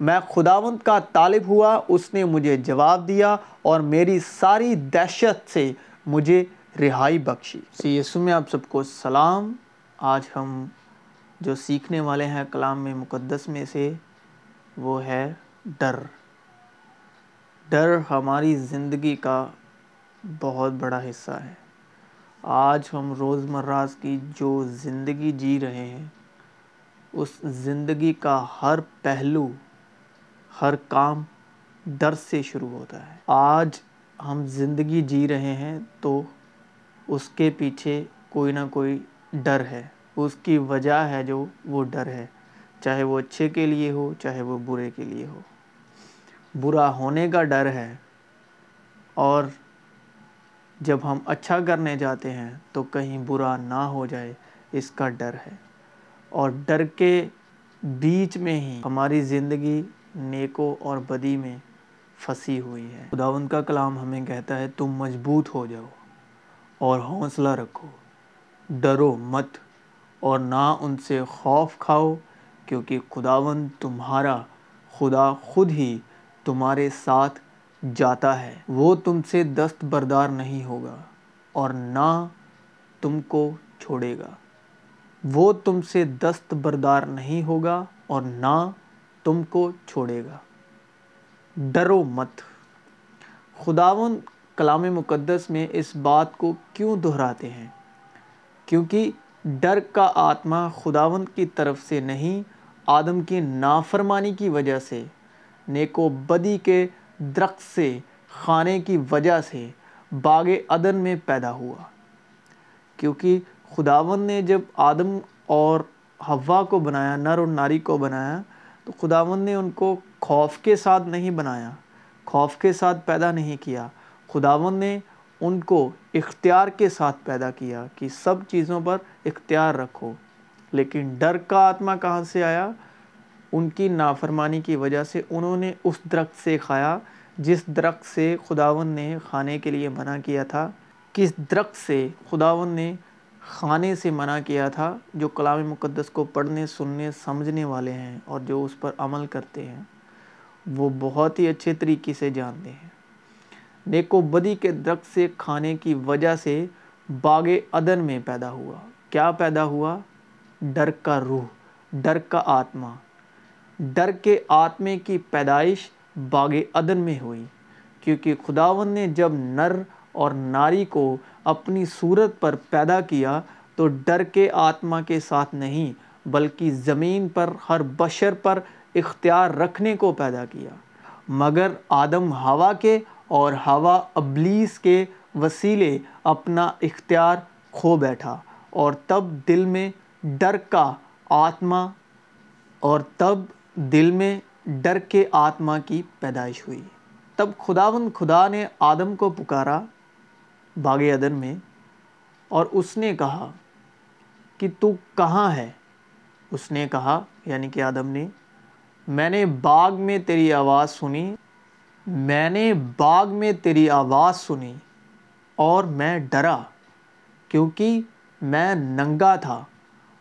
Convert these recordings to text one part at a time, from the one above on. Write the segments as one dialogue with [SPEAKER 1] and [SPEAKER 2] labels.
[SPEAKER 1] میں خداوند کا طالب ہوا، اس نے مجھے جواب دیا اور میری ساری دہشت سے مجھے رہائی بخشی۔ سی، یسو میں آپ سب کو سلام۔ آج ہم جو سیکھنے والے ہیں کلام میں مقدس میں سے، وہ ہے ڈر۔ ڈر ہماری زندگی کا بہت بڑا حصہ ہے۔ آج ہم روزمرہ کی جو زندگی جی رہے ہیں، اس زندگی کا ہر پہلو ہر کام ڈر سے شروع ہوتا ہے۔ آج ہم زندگی جی رہے ہیں تو اس کے پیچھے کوئی نہ کوئی ڈر ہے۔ اس کی وجہ ہے جو وہ ڈر ہے، چاہے وہ اچھے کے لیے ہو، چاہے وہ برے کے لیے ہو۔ برا ہونے کا ڈر ہے اور جب ہم اچھا کرنے جاتے ہیں تو کہیں برا نہ ہو جائے، اس کا ڈر ہے۔ اور ڈر کے بیچ میں ہی ہماری زندگی نیکو اور بدی میں پھنسی ہوئی ہے۔ خداون کا کلام ہمیں کہتا ہے، تم مضبوط ہو جاؤ اور حوصلہ رکھو۔ ڈرو مت اور نہ ان سے خوف کھاؤ، کیونکہ خداون تمہارا خدا خود ہی تمہارے ساتھ جاتا ہے۔ وہ تم سے دست بردار نہیں ہوگا اور نہ تم کو چھوڑے گا۔ وہ تم سے دست بردار نہیں ہوگا اور نہ تم کو چھوڑے گا۔ ڈرو مت۔ خداون کلام مقدس میں اس بات کو کیوں دہراتے ہیں؟ کیونکہ ڈر کا آتما خداون کی طرف سے نہیں، آدم کی نافرمانی کی وجہ سے نیک و بدی کے درخت سے، خانے کی وجہ سے باغ عدن میں پیدا ہوا۔ کیونکہ خداون نے جب آدم اور ہوا کو بنایا، نر اور ناری کو بنایا تو خداون نے ان کو خوف کے ساتھ نہیں بنایا، خوف کے ساتھ پیدا نہیں کیا۔ خداون نے ان کو اختیار کے ساتھ پیدا کیا کہ سب چیزوں پر اختیار رکھو۔ لیکن ڈر کا آتما کہاں سے آیا؟ ان کی نافرمانی کی وجہ سے انہوں نے اس درخت سے کھایا، جس درخت سے خداون نے کھانے کے لیے منع کیا تھا۔ کس درخت سے خداون نے کھانے سے منع کیا تھا جو کلام مقدس کو پڑھنے، سننے، سمجھنے والے ہیں اور جو اس پر عمل کرتے ہیں، وہ بہت ہی اچھے طریقے سے جانتے ہیں۔ نیک و بدی کے درخت سے کھانے کی وجہ سے باغ عدن میں پیدا ہوا۔ کیا پیدا ہوا؟ ڈر کا روح، ڈر کا آتما۔ ڈر کے آتمے کی پیدائش باغ عدن میں ہوئی، کیونکہ خداون نے جب نر اور ناری کو اپنی صورت پر پیدا کیا تو ڈر کے آتما کے ساتھ نہیں، بلکہ زمین پر، ہر بشر پر اختیار رکھنے کو پیدا کیا۔ مگر آدم ہوا کے اور ہوا ابلیس کے وسیلے اپنا اختیار کھو بیٹھا اور تب دل میں ڈر کا آتما اور تب دل میں ڈر کے آتما کی پیدائش ہوئی۔ تب خداون خدا نے آدم کو پکارا باغ عدن میں اور اس نے کہا کہ تو کہاں ہے؟ اس نے کہا یعنی کہ آدم نے، میں نے باغ میں تیری آواز سنی، میں نے باغ میں تیری آواز سنی اور میں ڈرا کیونکہ میں ننگا تھا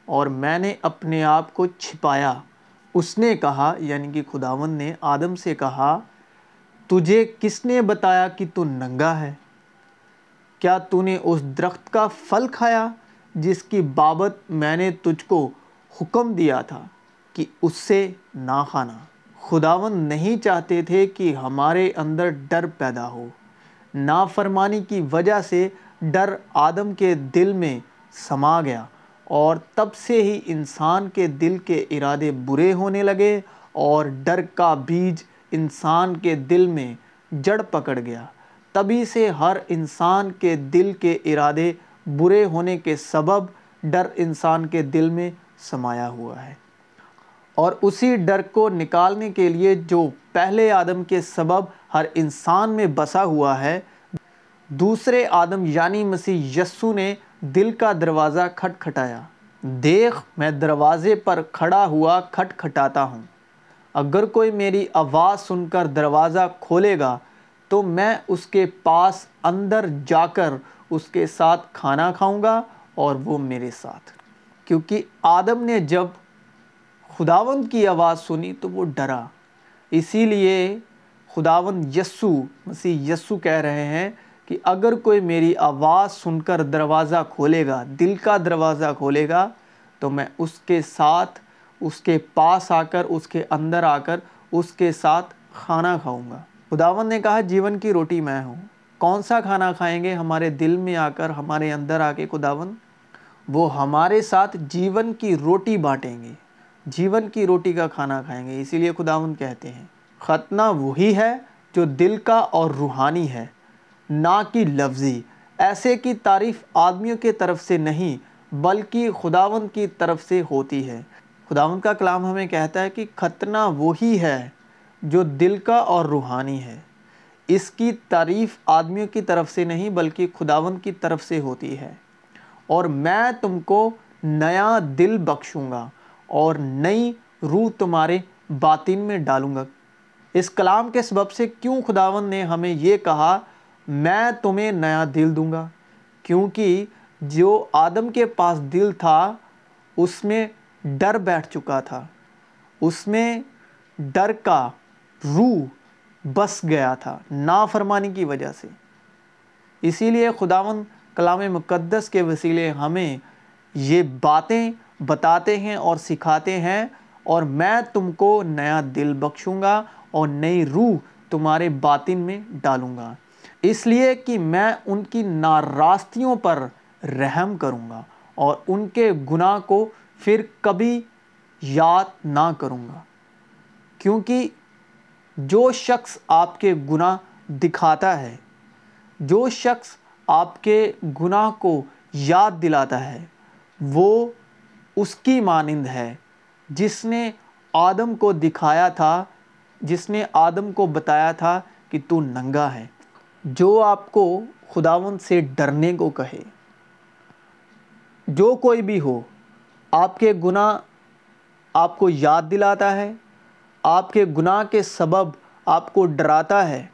[SPEAKER 1] اور میں نے اپنے آپ کو چھپایا۔ اس نے کہا یعنی کہ خداون نے آدم سے کہا، تجھے کس نے بتایا کہ تو ننگا ہے؟ کیا تو نے اس درخت کا پھل کھایا جس کی بابت میں نے تجھ کو حکم دیا تھا کہ اس سے نہ کھانا؟ خداون نہیں چاہتے تھے کہ ہمارے اندر ڈر پیدا ہو۔ نافرمانی کی وجہ سے ڈر آدم کے دل میں سما گیا اور تب سے ہی انسان کے دل کے ارادے برے ہونے لگے اور ڈر کا بیج انسان کے دل میں جڑ پکڑ گیا۔ تبھی سے ہر انسان کے دل کے ارادے برے ہونے کے سبب ڈر انسان کے دل میں سمایا ہوا ہے۔ اور اسی ڈر کو نکالنے کے لیے جو پہلے آدم کے سبب ہر انسان میں بسا ہوا ہے، دوسرے آدم یعنی مسیح یسو نے دل کا دروازہ کھٹ کھٹایا دیکھ، میں دروازے پر کھڑا ہوا کھٹ کھٹاتا ہوں۔ اگر کوئی میری آواز سن کر دروازہ کھولے گا تو میں اس کے پاس اندر جا کر اس کے ساتھ کھانا کھاؤں گا اور وہ میرے ساتھ۔ کیونکہ آدم نے جب خداوند کی آواز سنی تو وہ ڈرا۔ اسی لیے خداون یسو، مسیح یسو کہہ رہے ہیں کہ اگر کوئی میری آواز سن کر دروازہ کھولے گا، دل کا دروازہ کھولے گا، تو میں اس کے ساتھ، اس کے پاس آ کر، اس کے اندر آ کر، اس کے ساتھ کھانا کھاؤں گا۔ خداون نے کہا، جیون کی روٹی میں ہوں۔ کون سا کھانا کھائیں گے ہمارے دل میں آ کر، ہمارے اندر آ کے خداون؟ وہ ہمارے ساتھ جیون کی روٹی بانٹیں گے۔ جیون کی روٹی کا کھانا کھائیں گے۔ اسی لیے خداون کہتے ہیں، ختنہ وہی ہے جو دل کا اور روحانی ہے، نہ کہ لفظی۔ ایسے کی تعریف آدمیوں کے طرف سے نہیں، بلکہ خداون کی طرف سے ہوتی ہے۔ خداون کا کلام ہمیں کہتا ہے کہ ختنہ وہی ہے جو دل کا اور روحانی ہے۔ اس کی تعریف آدمیوں کی طرف سے نہیں بلکہ خداون کی طرف سے ہوتی ہے۔ اور میں تم کو نیا دل بخشوں گا اور نئی روح تمہارے باطن میں ڈالوں گا۔ اس کلام کے سبب سے کیوں خداون نے ہمیں یہ کہا، میں تمہیں نیا دل دوں گا۔ کیونکہ جو آدم کے پاس دل تھا، اس میں ڈر بیٹھ چکا تھا۔ اس میں ڈر کا روح بس گیا تھا، نافرمانی کی وجہ سے۔ اسی لیے خداون کلام مقدس کے وسیلے ہمیں یہ باتیں بتاتے ہیں اور سکھاتے ہیں اور میں تم کو نیا دل بخشوں گا اور نئی روح تمہارے باطن میں ڈالوں گا اس لیے کہ میں ان کی ناراستیوں پر رحم کروں گا اور ان کے گناہ کو پھر کبھی یاد نہ کروں گا کیونکہ جو شخص آپ کے گناہ دکھاتا ہے، جو شخص آپ کے گناہ کو یاد دلاتا ہے، وہ اس کی مانند ہے۔ جس نے آدم کو دکھایا تھا، جس نے آدم کو بتایا تھا کہ تو ننگا ہے۔ جو آپ کو خداون سے ڈرنے کو کہے، جو کوئی بھی ہو، آپ کے گناہ آپ کو یاد دلاتا ہے۔ آپ کے گناہ کے سبب آپ کو ڈراتا ہے۔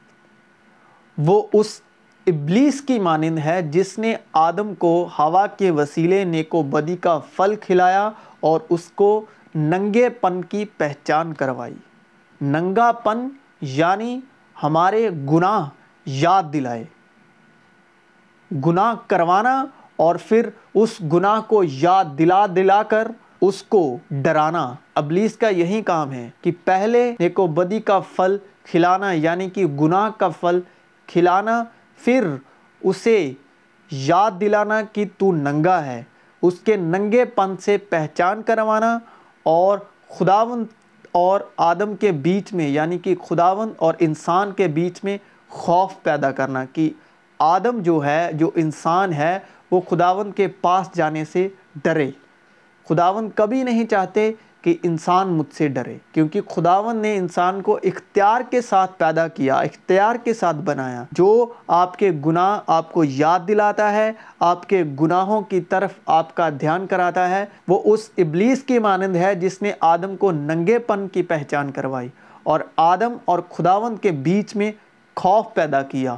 [SPEAKER 1] وہ اس ابلیس کی مانند ہے جس نے آدم کو ہوا کے وسیلے نیک و بدی کا پھل کھلایا اور اس کو ننگے پن کی پہچان کروائی۔ ننگا پن یعنی ہمارے گناہ یاد دلائے۔ گناہ کروانا اور پھر اس گناہ کو یاد دلا دلا کر اس کو ڈرانا۔ ابلیس کا یہی کام ہے کہ پہلے نیک و بدی کا پھل کھلانا یعنی کہ گناہ کا پھل کھلانا، پھر اسے یاد دلانا کہ تو ننگا ہے، اس کے ننگے پن سے پہچان کروانا اور خداون اور آدم کے بیچ میں یعنی کہ خداون اور انسان کے بیچ میں خوف پیدا کرنا کہ آدم جو ہے، جو انسان ہے، وہ خداون کے پاس جانے سے ڈرے۔ خداون کبھی نہیں چاہتے کہ انسان مجھ سے ڈرے، کیونکہ خداون نے انسان کو اختیار کے ساتھ پیدا کیا، اختیار کے ساتھ بنایا، جو آپ کے گناہ آپ کو یاد دلاتا ہے، آپ کے گناہوں کی طرف آپ کا دھیان کراتا ہے۔ وہ اس ابلیس کی مانند ہے جس نے آدم کو ننگے پن کی پہچان کروائی اور آدم اور خداون کے بیچ میں خوف پیدا کیا۔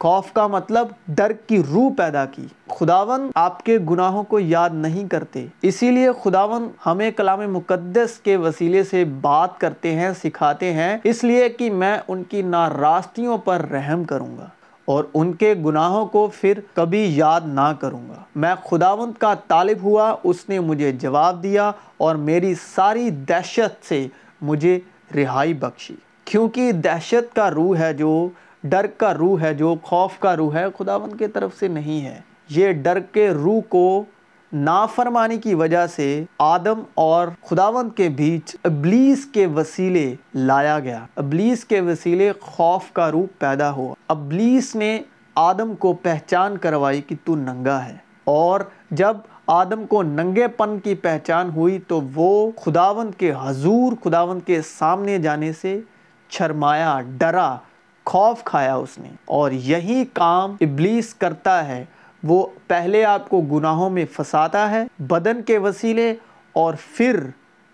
[SPEAKER 1] خوف کا مطلب ڈر کی روح پیدا کی۔ خداون آپ کے گناہوں کو یاد نہیں کرتے، اسی لیے خداون ہمیں کلام مقدس کے وسیلے سے بات کرتے ہیں، سکھاتے ہیں۔ اس لیے کہ میں ان کی ناراستیوں پر رحم کروں گا اور ان کے گناہوں کو پھر کبھی یاد نہ کروں گا۔ میں خداون کا طالب ہوا، اس نے مجھے جواب دیا اور میری ساری دہشت سے مجھے رہائی بخشی۔ کیونکہ دہشت کا روح ہے جو ڈر کا روح ہے، جو خوف کا روح ہے خداون کے طرف سے نہیں ہے۔ یہ ڈر کے روح کو نافرمانی کی وجہ سے آدم اور خداون کے بیچ ابلیس کے وسیلے لایا گیا۔ ابلیس کے وسیلے خوف کا روح پیدا ہوا۔ ابلیس نے آدم کو پہچان کروائی کہ تو ننگا ہے۔ اور جب آدم کو ننگے پن کی پہچان ہوئی تو وہ خداون کے حضور خداون کے سامنے جانے سے چھرمایا، ڈرا۔ خوف کھایا اس نے اور یہی کام ابلیس کرتا ہے۔ وہ پہلے آپ کو گناہوں میں فساتا ہے بدن کے وسیلے اور پھر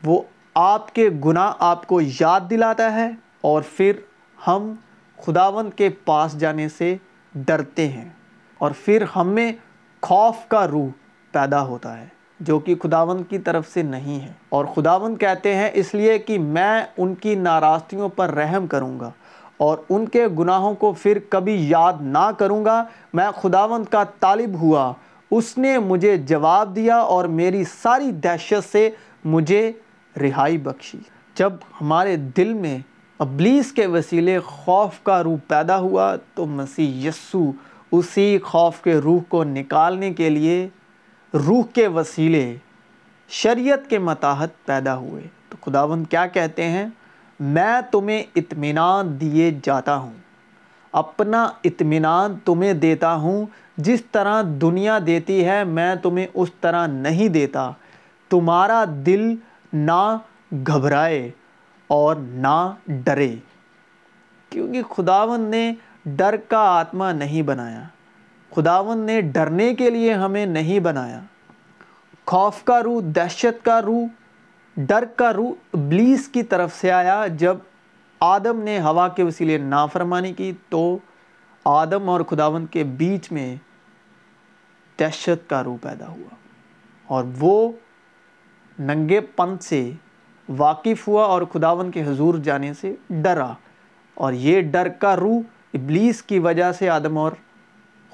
[SPEAKER 1] وہ آپ کے گناہ آپ کو یاد دلاتا ہے اور پھر ہم خداون کے پاس جانے سے ڈرتے ہیں اور پھر ہم میں خوف کا روح پیدا ہوتا ہے جو کہ خداون کی طرف سے نہیں ہے۔ اور خداون کہتے ہیں اس لیے کہ میں ان کی ناراستیوں پر رحم کروں گا۔ اور ان کے گناہوں کو پھر کبھی یاد نہ کروں گا۔ میں خداون کا طالب ہوا۔ اس نے مجھے جواب دیا اور میری ساری دہشت سے مجھے رہائی بخشی۔ جب ہمارے دل میں ابلیس کے وسیلے خوف کا روح پیدا ہوا تو مسیح یسو اسی خوف کے روح کو نکالنے کے لیے روح کے وسیلے شریعت کے متاحت پیدا ہوئے۔ تو خداوند کیا کہتے ہیں؟ میں تمہیں اطمینان دیے جاتا ہوں۔ اپنا اطمینان تمہیں دیتا ہوں۔ جس طرح دنیا دیتی ہے، میں تمہیں اس طرح نہیں دیتا۔ تمہارا دل نہ گھبرائے اور نہ ڈرے۔ کیونکہ خداون نے ڈر کا آتما نہیں بنایا۔ خداون نے ڈرنے کے لیے ہمیں نہیں بنایا۔ خوف کا روح، دہشت کا روح ڈر کا روح ابلیس کی طرف سے آیا۔ جب آدم نے ہوا کے وسیلے نافرمانی کی تو آدم اور خداون کے بیچ میں دہشت کا روح پیدا ہوا اور وہ ننگے پن سے واقف ہوا اور خداون کے حضور جانے سے ڈرا۔ اور یہ ڈر کا روح ابلیس کی وجہ سے آدم اور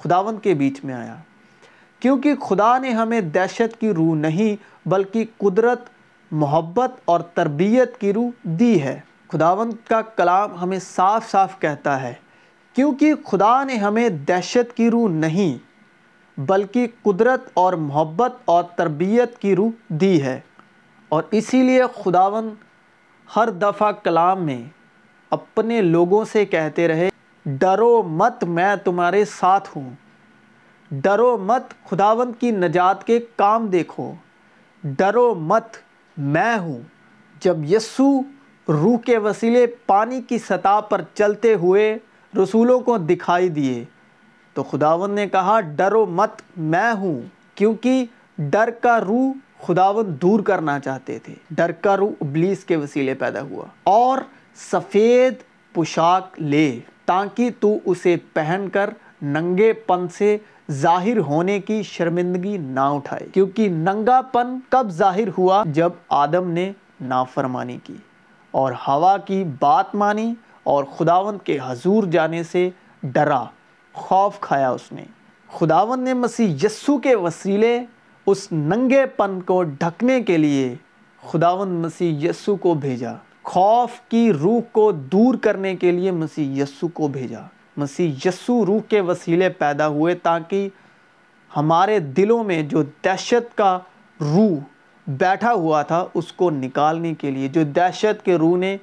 [SPEAKER 1] خداون کے بیچ میں آیا۔ کیونکہ خدا نے ہمیں دہشت کی روح نہیں بلکہ قدرت محبت اور تربیت کی روح دی ہے۔ خداون کا کلام ہمیں صاف صاف کہتا ہے، کیونکہ خدا نے ہمیں دہشت کی روح نہیں، بلکہ قدرت اور محبت اور تربیت کی روح دی ہے۔ اور اسی لیے خداون ہر دفعہ کلام میں اپنے لوگوں سے کہتے رہے، ڈرو مت، میں تمہارے ساتھ ہوں۔ ڈرو مت خداون کی نجات کے کام دیکھو۔ ڈرو مت میں ہوں۔ جب یسو روح کے وسیلے پانی کی سطح پر چلتے ہوئے رسولوں کو دکھائی دیے، تو خداون نے کہا، ڈرو مت، میں ہوں۔ کیونکہ ڈر کا روح خداون دور کرنا چاہتے تھے۔ ڈر کا روح ابلیس کے وسیلے پیدا ہوا۔ اور سفید پوشاک لے، تاکہ تو اسے پہن کر ننگے پن سے ظاہر ہونے کی شرمندگی نہ اٹھائے، کیونکہ ننگا پن کب ظاہر ہوا؟ جب آدم نے نافرمانی کی اور ہوا کی بات مانی اور خداون کے حضور جانے سے ڈرا، خوف کھایا اس نے۔ خداون نے مسیح یسو کے وسیلے اس ننگے پن کو ڈھکنے کے لیے خداون مسیح یسو کو بھیجا۔ خوف کی روح کو دور کرنے کے لیے مسیح یسو کو بھیجا۔ مسیح یسو روح کے وسیلے پیدا ہوئے تاکہ ہمارے دلوں میں جو دہشت کا روح بیٹھا ہوا تھا، اس کو نکالنے کے لیے، جو دہشت کے روح نے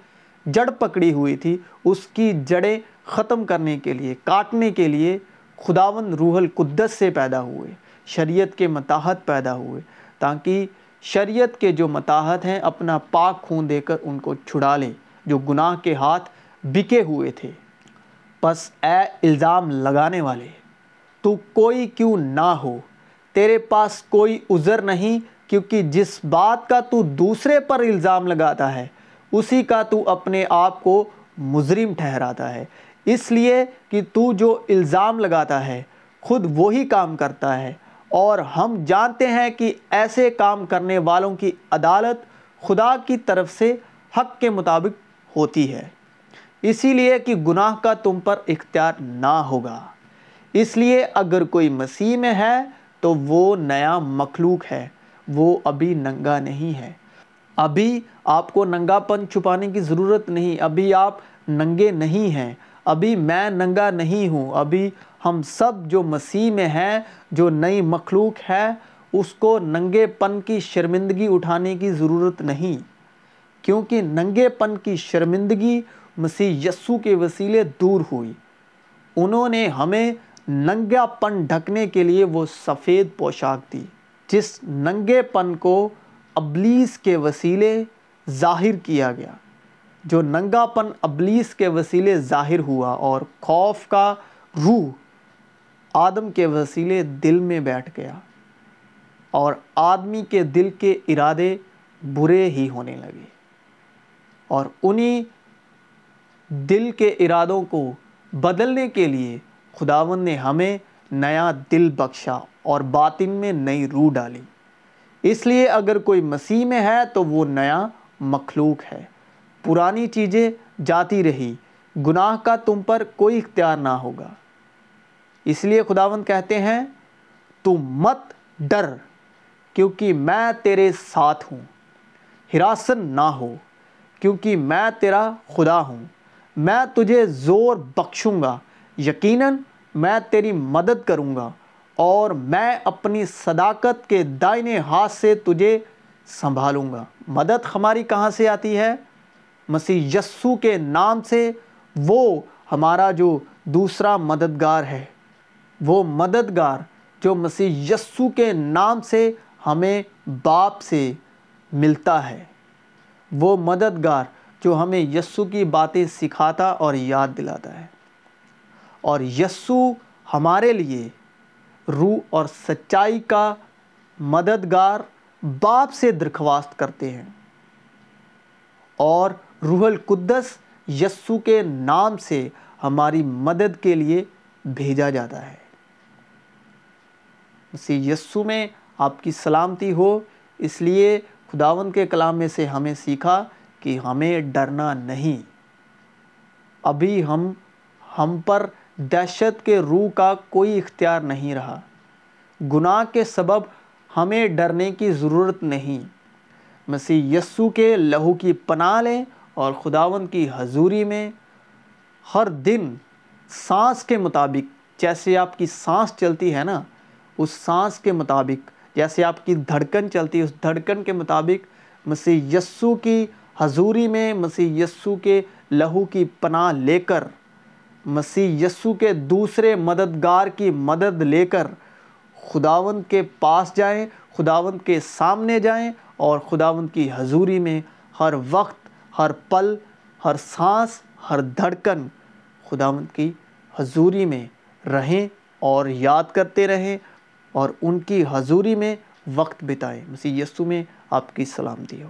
[SPEAKER 1] جڑ پکڑی ہوئی تھی، اس کی جڑیں ختم کرنے کے لیے، کاٹنے کے لیے خداون روح القدس سے پیدا ہوئے، شریعت کے متاحت پیدا ہوئے، تاکہ شریعت کے جو متاحت ہیں، اپنا پاک خون دے کر ان کو چھڑا لے جو گناہ کے ہاتھ بکے ہوئے تھے۔ پس اے الزام لگانے والے، تو کوئی کیوں نہ ہو؟ تیرے پاس کوئی عذر نہیں، کیونکہ جس بات کا تو دوسرے پر الزام لگاتا ہے، اسی کا تو اپنے آپ کو مجرم ٹھہراتا ہے۔ اس لیے کہ تو جو الزام لگاتا ہے، خود وہی کام کرتا ہے۔ اور ہم جانتے ہیں کہ ایسے کام کرنے والوں کی عدالت خدا کی طرف سے حق کے مطابق ہوتی ہے۔ اسی لیے کہ گناہ کا تم پر اختیار نہ ہوگا۔ اس لیے اگر کوئی مسیح میں ہے تو وہ نیا مخلوق ہے، وہ ابھی ننگا نہیں ہے۔ ابھی آپ کو ننگا پن چھپانے کی ضرورت نہیں، ابھی آپ ننگے نہیں ہیں۔ ابھی میں ننگا نہیں ہوں، ابھی ہم سب جو مسیح میں ہیں، جو نئی مخلوق ہے، اس کو ننگے پن کی شرمندگی اٹھانے کی ضرورت نہیں۔ کیونکہ ننگے پن کی شرمندگی مسیح یسو کے وسیلے دور ہوئی۔ انہوں نے ہمیں ننگا پن ڈھکنے کے لیے وہ سفید پوشاک دی، جس ننگے پن کو ابلیس کے وسیلے ظاہر کیا گیا۔ جو ننگا پن ابلیس کے وسیلے ظاہر ہوا اور خوف کا روح آدم کے وسیلے دل میں بیٹھ گیا اور آدمی کے دل کے ارادے برے ہی ہونے لگے۔ اور انہی دل کے ارادوں کو بدلنے کے لیے خداون نے ہمیں نیا دل بخشا اور باطن میں نئی روح ڈالی۔ اس لیے اگر کوئی مسیح میں ہے تو وہ نیا مخلوق ہے۔ پرانی چیزیں جاتی رہی۔ گناہ کا تم پر کوئی اختیار نہ ہوگا۔ اس لیے خداوند کہتے ہیں تم مت ڈر، کیونکہ میں تیرے ساتھ ہوں۔ ہراسن نہ ہو، کیونکہ میں تیرا خدا ہوں۔ میں تجھے زور بخشوں گا، یقیناً میں تیری مدد کروں گا اور میں اپنی صداقت کے دائنے ہاتھ سے تجھے سنبھالوں گا۔ مدد ہماری کہاں سے آتی ہے؟ مسیح یسو کے نام سے۔ وہ ہمارا جو دوسرا مددگار ہے، وہ مددگار جو مسیح یسو کے نام سے ہمیں باپ سے ملتا ہے۔ وہ مددگار جو ہمیں یسو کی باتیں سکھاتا اور یاد دلاتا ہے۔ اور یسو ہمارے لیے روح اور سچائی کا مددگار باپ سے درخواست کرتے ہیں۔ اور روح القدس یسو کے نام سے ہماری مدد کے لیے بھیجا جاتا ہے۔ مسیح یسو میں آپ کی سلامتی ہو۔ اس لیے خداون کے کلام میں سے ہمیں سیکھا کہ ہمیں ڈرنا نہیں۔ ابھی ہم ہم پر دہشت کے روح کا کوئی اختیار نہیں رہا۔ گناہ کے سبب ہمیں ڈرنے کی ضرورت نہیں۔ مسیح یسو کے لہو کی پناہ لیں اور خداون کی حضوری میں ہر دن سانس کے مطابق، جیسے آپ کی سانس چلتی ہے نا، اس سانس کے مطابق، جیسے آپ کی دھڑکن چلتی ہے، اس دھڑکن کے مطابق مسیح یسو کی حضوری میں مسیح یسو کے لہو کی پناہ لے کر، مسیح یسو کے دوسرے مددگار کی مدد لے کر خداوند کے پاس جائیں، خداوند کے سامنے جائیں اور خداوند کی حضوری میں ہر وقت، ہر پل، ہر سانس، ہر دھڑکن خداوند کی حضوری میں رہیں اور یاد کرتے رہیں اور ان کی حضوری میں وقت بتائیں۔ مسیح یسو میں آپ کی سلامتی ہو۔